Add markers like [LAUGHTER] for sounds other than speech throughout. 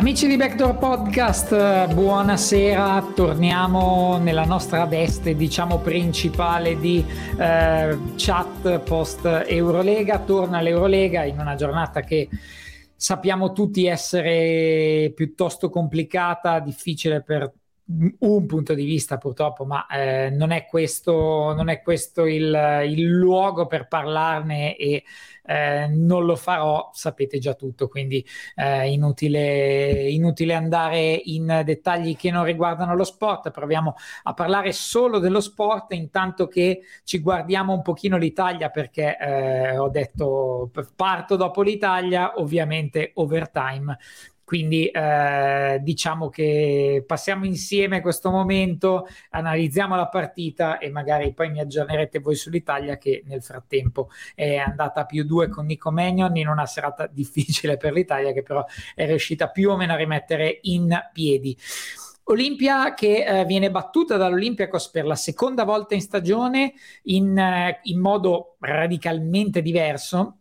Amici di Backdoor Podcast, buonasera, torniamo nella nostra veste diciamo principale di eh, chat post Eurolega, torna l'Eurolega in una giornata che sappiamo tutti essere piuttosto complicata, difficile per un punto di vista purtroppo, ma eh, non è questo, non è questo il, il, luogo per parlarne e eh, non lo farò, sapete già tutto, quindi eh, inutile, inutile andare in dettagli che non riguardano lo sport, proviamo a parlare solo dello sport intanto che ci guardiamo un pochino l'Italia perché eh, ho detto parto dopo l'Italia, ovviamente overtime quindi eh, diciamo che passiamo insieme questo momento, analizziamo la partita e magari poi mi aggiornerete voi sull'Italia che nel frattempo è andata a più due con Nico Magnon in una serata [LAUGHS] difficile per l'Italia che però è riuscita più o meno a rimettere in piedi. Olimpia che eh, viene battuta dall'Olympiacos per la seconda volta in stagione in, eh, in modo radicalmente diverso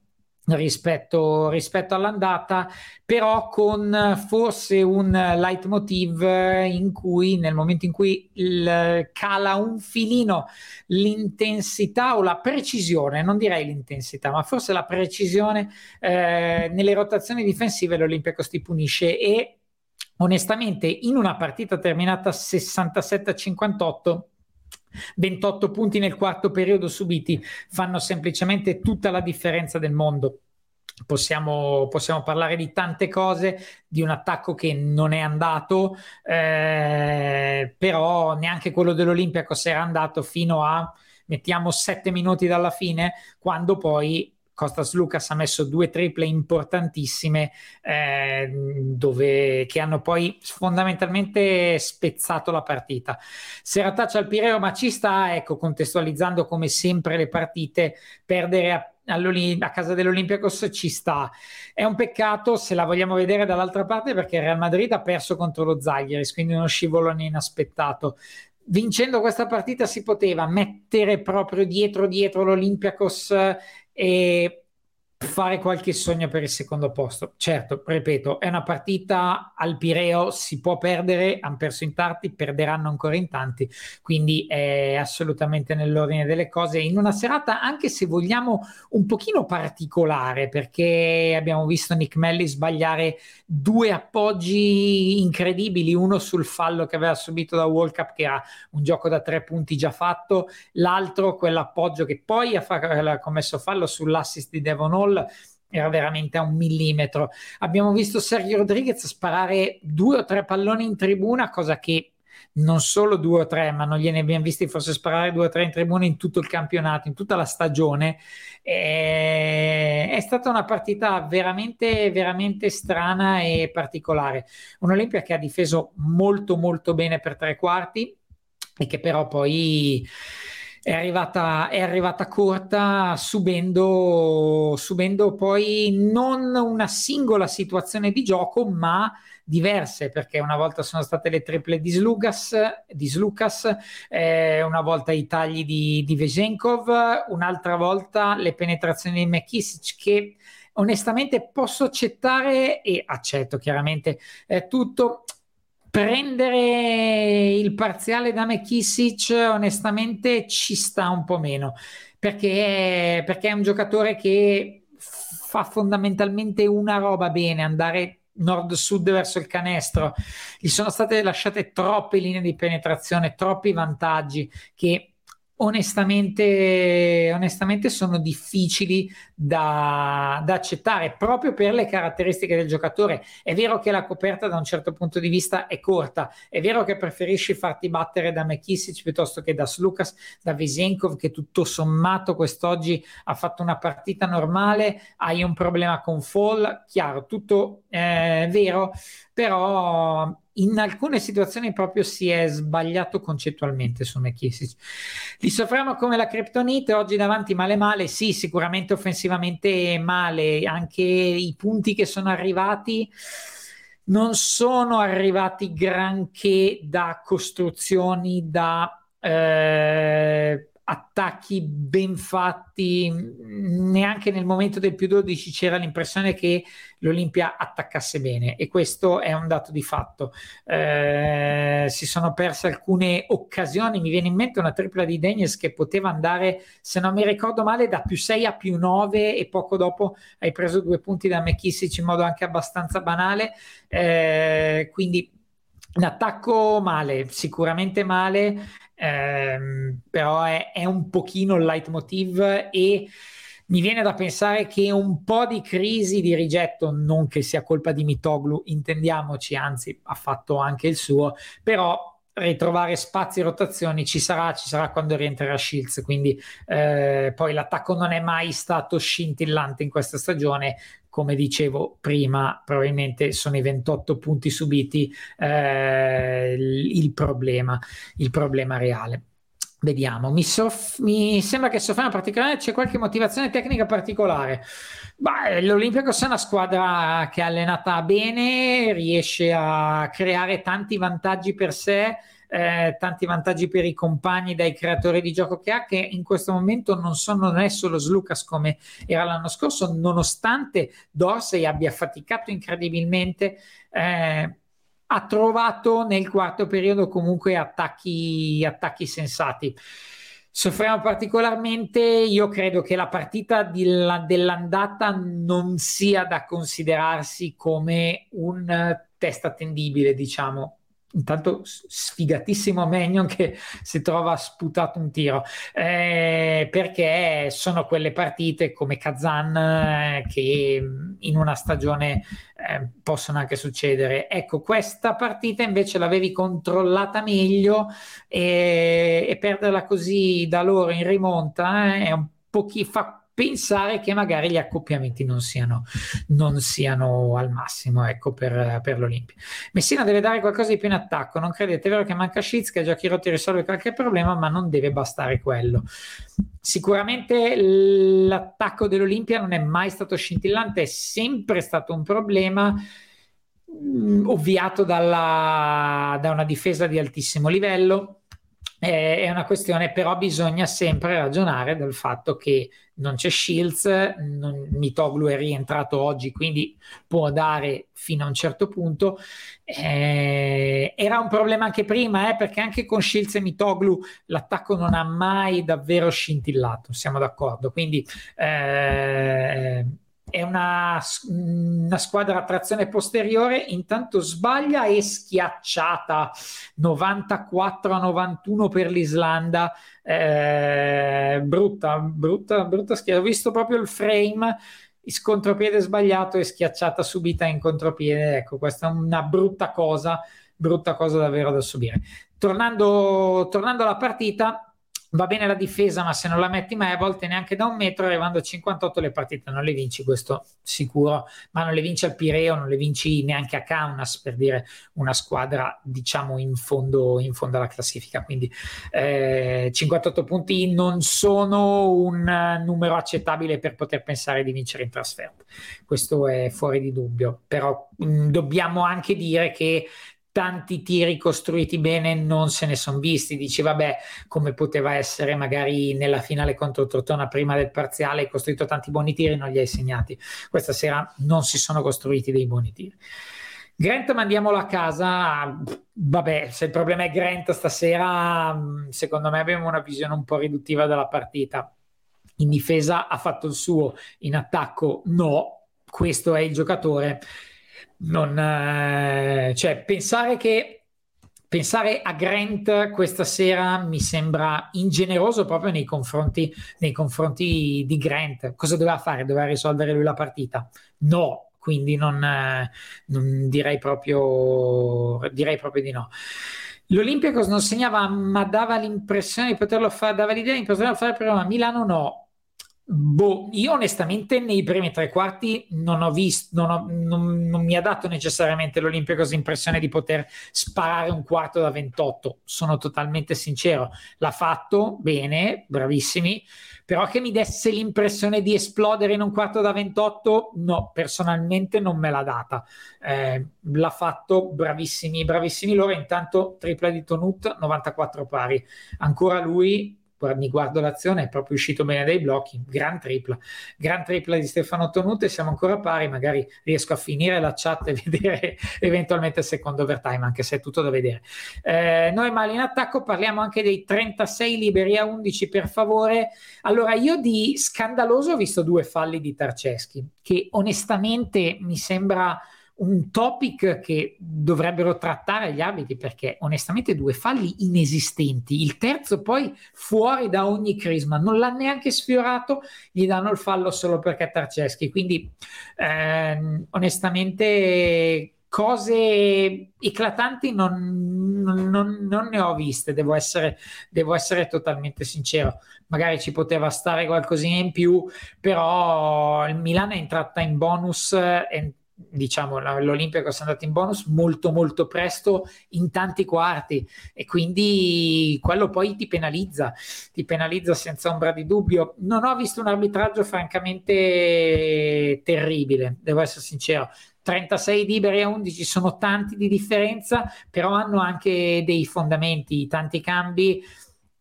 rispetto, rispetto all'andata, però con forse un leitmotiv in cui nel momento in cui il, cala un filino l'intensità o la precisione, non direi l'intensità, ma forse la precisione eh, nelle rotazioni difensive l'Olympiacos ti punisce e onestamente in una partita terminata 67 a 58 28 punti nel quarto periodo subiti fanno semplicemente tutta la differenza del mondo. Possiamo, possiamo, parlare di tante cose, di un attacco che non è andato, eh, però neanche quello dell'Olimpiakos era andato fino a, mettiamo, sette minuti dalla fine, quando poi Costas Lucas ha messo due triple importantissime eh, dove, che hanno poi fondamentalmente spezzato la partita. Serataccia al Pireo, ma ci sta, ecco, contestualizzando come sempre le partite, perdere a a casa dell'Olympiacos ci sta. È un peccato se la vogliamo vedere dall'altra parte perché il Real Madrid ha perso contro lo Zaghiris, quindi uno scivolone inaspettato vincendo questa partita si poteva mettere proprio dietro dietro l'Olympiacos e fare qualche sogno per il secondo posto. Certo, ripeto, è una partita al Pireo, si può perdere, hanno perso in tanti, perderanno ancora in tanti, quindi è assolutamente nell'ordine delle cose in una serata anche se vogliamo un pochino particolare perché abbiamo visto Nick Melli sbagliare due appoggi incredibili, uno sul fallo che aveva subito da World Cup che era un gioco da tre punti già fatto, l'altro quell'appoggio che poi ha, fa- ha commesso fallo sull'assist di Devon Hall gol era veramente a un millimetro. Abbiamo visto Sergio Rodriguez sparare due o tre palloni in tribuna, cosa che non solo due o tre, ma non gliene abbiamo visti forse sparare due o tre in tribuna in tutto il campionato, in tutta la stagione. E... È stata una partita veramente, veramente strana e particolare. Un'Olimpia che ha difeso molto, molto bene per tre quarti e che però poi è arrivata, è arrivata corta subendo, subendo poi non una singola situazione di gioco ma diverse perché una volta sono state le triple di Slugas, di Slukas, eh, una volta i tagli di, di Vesenkov, un'altra volta le penetrazioni di McKissic che onestamente posso accettare e accetto chiaramente. Eh, tutto prendere il parziale da McKissic onestamente ci sta un po' meno perché, perché è un giocatore che fa fondamentalmente una roba bene, andare nord-sud verso il canestro. Gli sono state lasciate troppe linee di penetrazione, troppi vantaggi che onestamente, onestamente sono difficili da, da, accettare proprio per le caratteristiche del giocatore. È vero che la coperta da un certo punto di vista è corta, è vero che preferisci farti battere da McKissic piuttosto che da Slukas, da Visenkov che tutto sommato quest'oggi ha fatto una partita normale, hai un problema con Fall, chiaro, tutto eh, vero, però in alcune situazioni proprio si è sbagliato concettualmente su McKissic. Li soffriamo come la criptonite, oggi davanti male male, sì, sicuramente offensivamente male, anche i punti che sono arrivati non sono arrivati granché da costruzioni, da eh, attacchi ben fatti, neanche nel momento del più 12 c'era l'impressione che l'Olimpia attaccasse bene e questo è un dato di fatto. Eh, si sono perse alcune occasioni, mi viene in mente una tripla di Daniels che poteva andare, se non mi ricordo male, da più 6 a più 9 e poco dopo hai preso due punti da McKissic in modo anche abbastanza banale, eh, quindi in attacco male, sicuramente male, ehm, però è, è, un pochino il leitmotiv e mi viene da pensare che un po' di crisi di rigetto, non che sia colpa di Mitoglu, intendiamoci, anzi ha fatto anche il suo, però ritrovare spazi e rotazioni ci sarà, ci sarà quando rientrerà Shields, quindi eh, poi l'attacco non è mai stato scintillante in questa stagione, come dicevo prima, probabilmente sono i 28 punti subiti eh, il, problema, il problema reale. Vediamo, mi, soff- mi, sembra che sofferma particolarmente, c'è qualche motivazione tecnica particolare. Beh, L'Olimpiakos è una squadra che è allenata bene, riesce a creare tanti vantaggi per sé, eh, tanti vantaggi per i compagni dai creatori di gioco che ha, che in questo momento non sono non è solo Slucas come era l'anno scorso, nonostante Dorsey abbia faticato incredibilmente. Eh, ha trovato nel quarto periodo comunque attacchi, attacchi sensati. Soffriamo particolarmente, io credo che la partita la, dell'andata non sia da considerarsi come un test attendibile, diciamo, intanto sfigatissimo Magnon che si trova sputato un tiro. Eh, perché sono quelle partite come Kazan eh, che in una stagione eh, possono anche succedere. Ecco questa partita invece l'avevi controllata meglio e, e perderla così da loro in rimonta eh, è un pochino fa pensare che magari gli accoppiamenti non siano, non siano al massimo ecco, per, per l'Olimpia. Messina deve dare qualcosa di più in attacco, non credete? È vero che manca Schiz, che già chi rotti risolve qualche problema, ma non deve bastare quello. Sicuramente l'attacco dell'Olimpia non è mai stato scintillante, è sempre stato un problema mm, ovviato dalla, da una difesa di altissimo livello è una questione, però bisogna sempre ragionare del fatto che non c'è Shields, non, Mitoglu è rientrato oggi, quindi può dare fino a un certo punto. Eh, era un problema anche prima, eh, perché anche con Shields e Mitoglu l'attacco non ha mai davvero scintillato, siamo d'accordo. Quindi eh, è una, una, squadra a trazione posteriore, intanto sbaglia e schiacciata 94 a 91 per l'Islanda. Eh, brutta, brutta, brutta schiacciata. Ho visto proprio il frame. Scontropiede sbagliato e schiacciata subita in contropiede. Ecco, questa è una brutta cosa, brutta cosa davvero da subire. Tornando, tornando alla partita, va bene la difesa, ma se non la metti mai a volte neanche da un metro, arrivando a 58 le partite non le vinci, questo sicuro, ma non le vinci al Pireo, non le vinci neanche a Kaunas, per dire una squadra diciamo in fondo, in fondo alla classifica. Quindi eh, 58 punti non sono un numero accettabile per poter pensare di vincere in trasferta. Questo è fuori di dubbio, però mh, dobbiamo anche dire che tanti tiri costruiti bene non se ne sono visti. Dici, vabbè, come poteva essere magari nella finale contro Tortona prima del parziale, hai costruito tanti buoni tiri, non li hai segnati. Questa sera non si sono costruiti dei buoni tiri. Grant mandiamolo a casa. Vabbè, se il problema è Grant stasera, secondo me abbiamo una visione un po' riduttiva della partita. In difesa ha fatto il suo, in attacco no. Questo è il giocatore. Non, eh, cioè, pensare che pensare a Grant questa sera mi sembra ingeneroso proprio nei confronti, nei confronti di Grant. Cosa doveva fare? Doveva risolvere lui la partita? No, quindi non, eh, non direi, proprio, direi proprio di no. L'Olympiacos non segnava, ma dava l'impressione di poterlo fare, dava l'idea di poterlo fare, però Milano no. Boh, io onestamente nei primi tre quarti non ho visto, non, ho, non, non mi ha dato necessariamente l'Olimpia così impressione di poter sparare un quarto da 28. Sono totalmente sincero, l'ha fatto bene, bravissimi, però che mi desse l'impressione di esplodere in un quarto da 28, no, personalmente non me l'ha data. Eh, l'ha fatto bravissimi, bravissimi loro. Intanto tripla di Tonut, 94 pari. Ancora lui mi guardo l'azione, è proprio uscito bene dai blocchi, gran tripla, gran tripla di Stefano Tonute, siamo ancora pari, magari riesco a finire la chat e [LAUGHS] vedere eventualmente il secondo overtime, anche se è tutto da vedere. Eh, noi male in attacco parliamo anche dei 36 liberi a 11 per favore. Allora io di scandaloso ho visto due falli di Tarceschi, che onestamente mi sembra un topic che dovrebbero trattare gli arbitri perché onestamente due falli inesistenti, il terzo poi fuori da ogni crisma, non l'ha neanche sfiorato, gli danno il fallo solo perché Tarceschi, quindi ehm, onestamente cose eclatanti non, non, non, ne ho viste, devo essere, devo essere totalmente sincero. Magari ci poteva stare qualcosina in più, però il Milan è entrata in bonus, è, diciamo l'Olimpiakos è andato in bonus molto molto presto in tanti quarti e quindi quello poi ti penalizza ti penalizza senza ombra di dubbio. Non ho visto un arbitraggio francamente terribile devo essere sincero. 36 liberi a 11 sono tanti di differenza però hanno anche dei fondamenti tanti cambi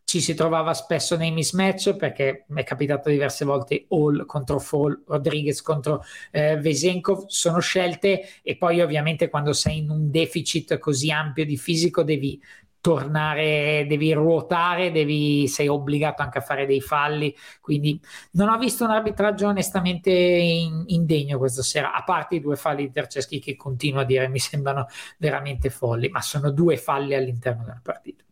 ci si trovava spesso nei mismatch perché mi è capitato diverse volte Hall contro Fall, Rodriguez contro eh, Vesenkov, sono scelte e poi ovviamente quando sei in un deficit così ampio di fisico devi tornare, devi ruotare, devi, sei obbligato anche a fare dei falli, quindi non ho visto un arbitraggio onestamente in, indegno questa sera, a parte i due falli di Terceschi che continuo a dire mi sembrano veramente folli, ma sono due falli all'interno della partita.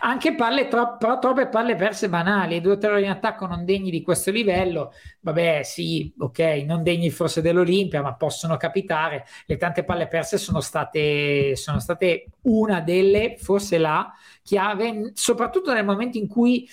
Anche palle tro- però troppe palle perse banali, due terrori in attacco non degni di questo livello, vabbè sì, ok, non degni forse dell'Olimpia, ma possono capitare. Le tante palle perse sono state, sono state una delle, forse la chiave, soprattutto nel momento in cui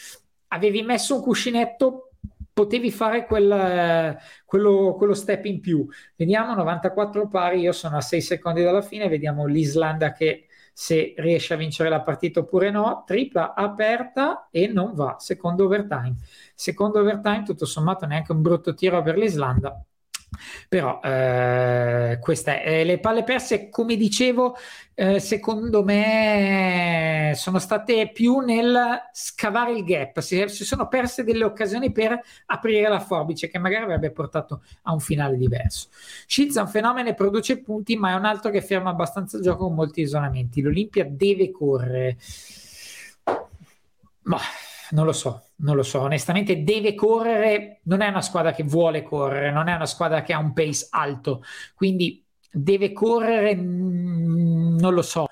avevi messo un cuscinetto potevi fare quel, quello, quello, step in più. Vediamo 94 pari, io sono a 6 secondi dalla fine, vediamo l'Islanda che se riesce a vincere la partita oppure no, tripla aperta e non va, secondo overtime. Secondo overtime, tutto sommato, neanche un brutto tiro per l'Islanda, però eh, queste eh, le palle perse, come dicevo, eh, secondo me sono state più nel scavare il gap. Si, si, sono perse delle occasioni per aprire la forbice, che magari avrebbe portato a un finale diverso. Shields è un fenomeno e produce punti, ma è un altro che ferma abbastanza il gioco con molti isolamenti. L'Olimpia deve correre. Ma non lo so, non lo so. Onestamente deve correre, non è una squadra che vuole correre, non è una squadra che ha un pace alto, quindi deve correre, mm, non lo so.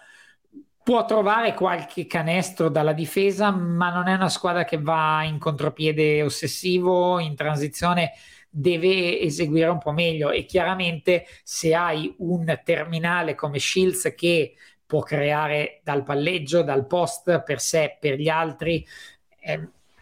Può trovare qualche canestro dalla difesa, ma non è una squadra che va in contropiede ossessivo, in transizione deve eseguire un po' meglio e chiaramente se hai un terminale come Shields che può creare dal palleggio, dal post per sé, per gli altri, è,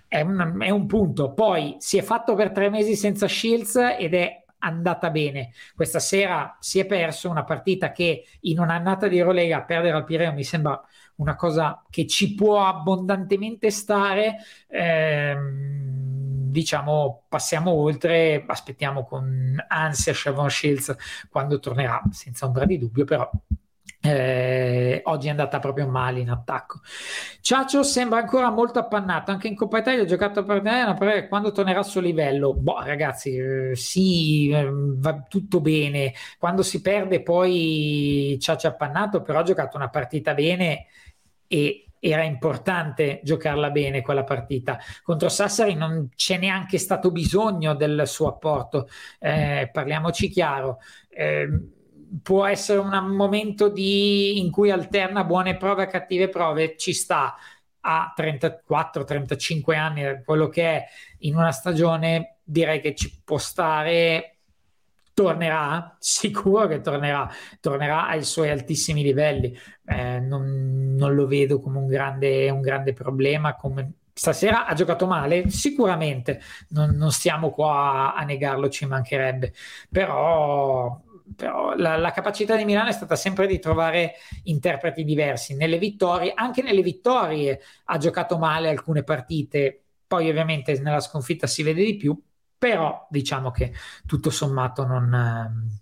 è, un, è un punto. Poi si è fatto per tre mesi senza Shields ed è andata bene. Questa sera si è perso una partita che in un'annata di Eurolega perdere al Pireo mi sembra una cosa che ci può abbondantemente stare. Ehm, diciamo, passiamo oltre, aspettiamo con ansia Shavon Shields quando tornerà, senza ombra di dubbio, però eh, oggi è andata proprio male in attacco. Ciaccio sembra ancora molto appannato, anche in Coppa Italia ha giocato per me, quando tornerà al suo livello, boh ragazzi, eh, sì, eh, va tutto bene, quando si perde poi Ciaccio appannato, però ha giocato una partita bene e era importante giocarla bene quella partita. Contro Sassari non c'è neanche stato bisogno del suo apporto, eh, parliamoci chiaro. Eh, può essere un momento di, in cui alterna buone prove e cattive prove, ci sta a 34-35 anni, quello che è in una stagione, direi che ci può stare. Tornerà, [LAUGHS] sicuro che tornerà, tornerà ai suoi altissimi livelli. Eh, non, non, lo vedo come un grande, un grande problema. Come... Stasera ha giocato male, sicuramente, non, non stiamo qua a, a negarlo, ci mancherebbe, però però la, la, capacità di Milano è stata sempre di trovare interpreti diversi. Nelle vittorie, anche nelle vittorie ha giocato male alcune partite, poi ovviamente nella sconfitta si vede di più, però diciamo che tutto sommato non,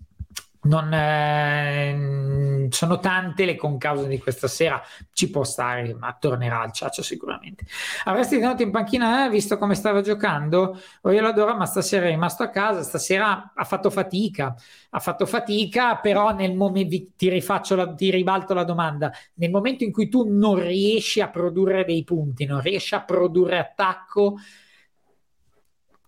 non, eh, sono tante le concause di questa sera, ci può stare, ma tornerà al ciaccio sicuramente. Avresti tenuto in panchina, eh, visto come stava giocando? O io lo adoro, ma stasera è rimasto a casa, stasera ha fatto fatica, ha fatto fatica, però nel momento, ti rifaccio la, ti ribalto la domanda, nel momento in cui tu non riesci a produrre dei punti, non riesci a produrre attacco,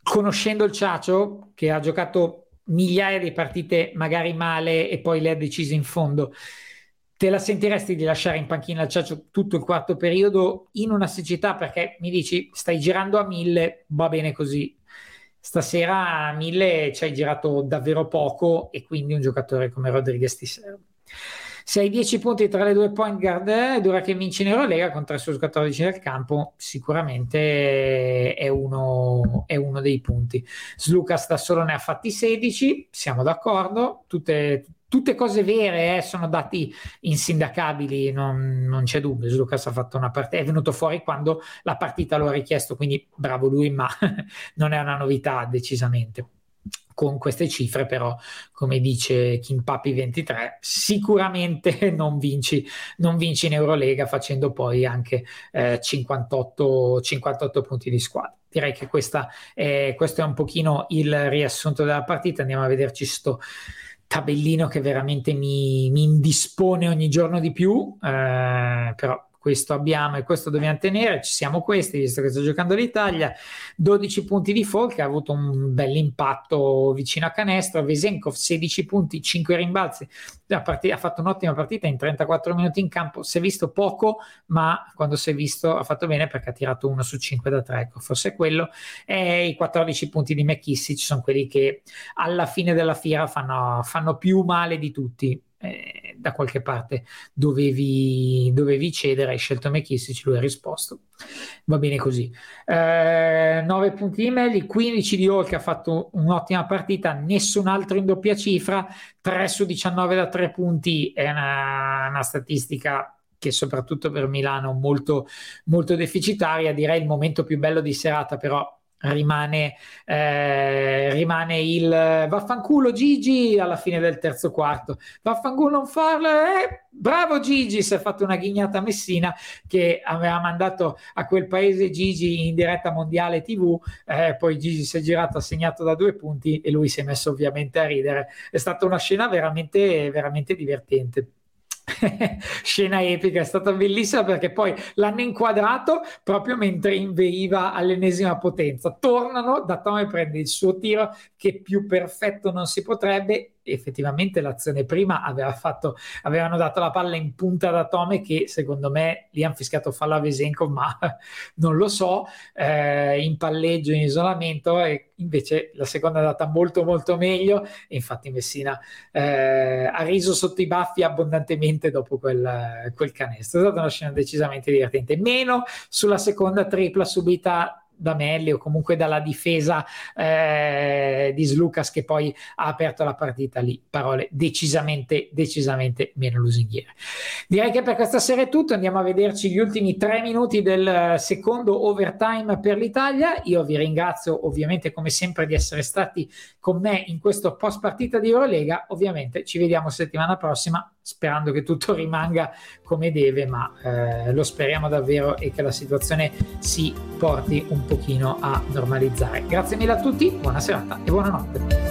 conoscendo il ciaccio, che ha giocato migliaia di partite magari male e poi le ha decise in fondo. Te la sentiresti di lasciare in panchina il Ciaccio tutto il quarto periodo in una siccità perché mi dici stai girando a mille, va bene così. Stasera a mille ci hai girato davvero poco e quindi un giocatore come Rodriguez ti serve. Se hai 10 punti tra le due point guard ed ora che vinci in Eurolega con 3 su 14 nel campo, sicuramente è uno, è uno dei punti. Slucas da solo ne ha fatti 16, siamo d'accordo, tutte, tutte cose vere eh, sono dati insindacabili, non, non c'è dubbio. Slucas ha fatto una partita, è venuto fuori quando la partita lo ha richiesto, quindi bravo lui, ma [LAUGHS] non è una novità decisamente con queste cifre però come dice Kim Papi 23 sicuramente [LAUGHS] non vinci, non vinci in Eurolega facendo poi anche eh, 58, 58 punti di squadra. Direi che questa è, questo è un pochino il riassunto della partita. Andiamo a vederci sto tabellino che veramente mi, mi indispone ogni giorno di più eh, però questo abbiamo e questo dobbiamo tenere, ci siamo questi, visto che sto giocando l'Italia, 12 punti di Folk, ha avuto un bel impatto vicino a canestro, Vesenkov 16 punti, 5 rimbalzi, ha fatto un'ottima partita in 34 minuti in campo, si è visto poco, ma quando si è visto ha fatto bene perché ha tirato 1 su 5 da 3, ecco, forse quello, e i 14 punti di McKissick sono quelli che alla fine della fiera fanno, fanno più male di tutti, eh, da qualche parte dovevi, dovevi cedere, hai scelto McKissick, lui ha risposto. Va bene così. Eh, 9 punti di Melli, 15 di Hall che ha fatto un'ottima partita, nessun altro in doppia cifra, 3 su 19 da 3 punti, è una, una statistica che soprattutto per Milano molto, molto deficitaria, direi il momento più bello di serata però rimane, eh, rimane il vaffanculo Gigi alla fine del terzo quarto. Vaffanculo non farlo, eh, bravo Gigi, si è fatto una ghignata Messina che aveva mandato a quel paese Gigi in diretta mondiale TV, eh, poi Gigi si è girato, ha segnato da due punti e lui si è messo ovviamente a ridere. È stata una scena veramente, veramente divertente. [LAUGHS] scena epica, è stata bellissima perché poi l'hanno inquadrato proprio mentre inveiva all'ennesima potenza. Tornano, da Tome prende il suo tiro che più perfetto non si potrebbe effettivamente l'azione prima aveva fatto, avevano dato la palla in punta da Tome che secondo me lì hanno fischiato fallo a Vesenko ma [LAUGHS] non lo so eh, in palleggio in isolamento e invece la seconda è andata molto molto meglio. E infatti Messina eh, ha riso sotto i baffi abbondantemente dopo quel, quel canestro. È stata una scena decisamente divertente. Meno sulla seconda tripla subita da Melli o comunque dalla difesa eh, di Slucas che poi ha aperto la partita lì. Parole decisamente, decisamente meno lusinghiere. Direi che per questa sera è tutto, andiamo a vederci gli ultimi tre minuti del secondo overtime per l'Italia. Io vi ringrazio ovviamente come sempre di essere stati con me in questo post partita di Eurolega. Ovviamente ci vediamo settimana prossima sperando che tutto rimanga come deve, ma eh, lo speriamo davvero e che la situazione si porti un pochino a normalizzare. Grazie mille a tutti, buona serata e buonanotte.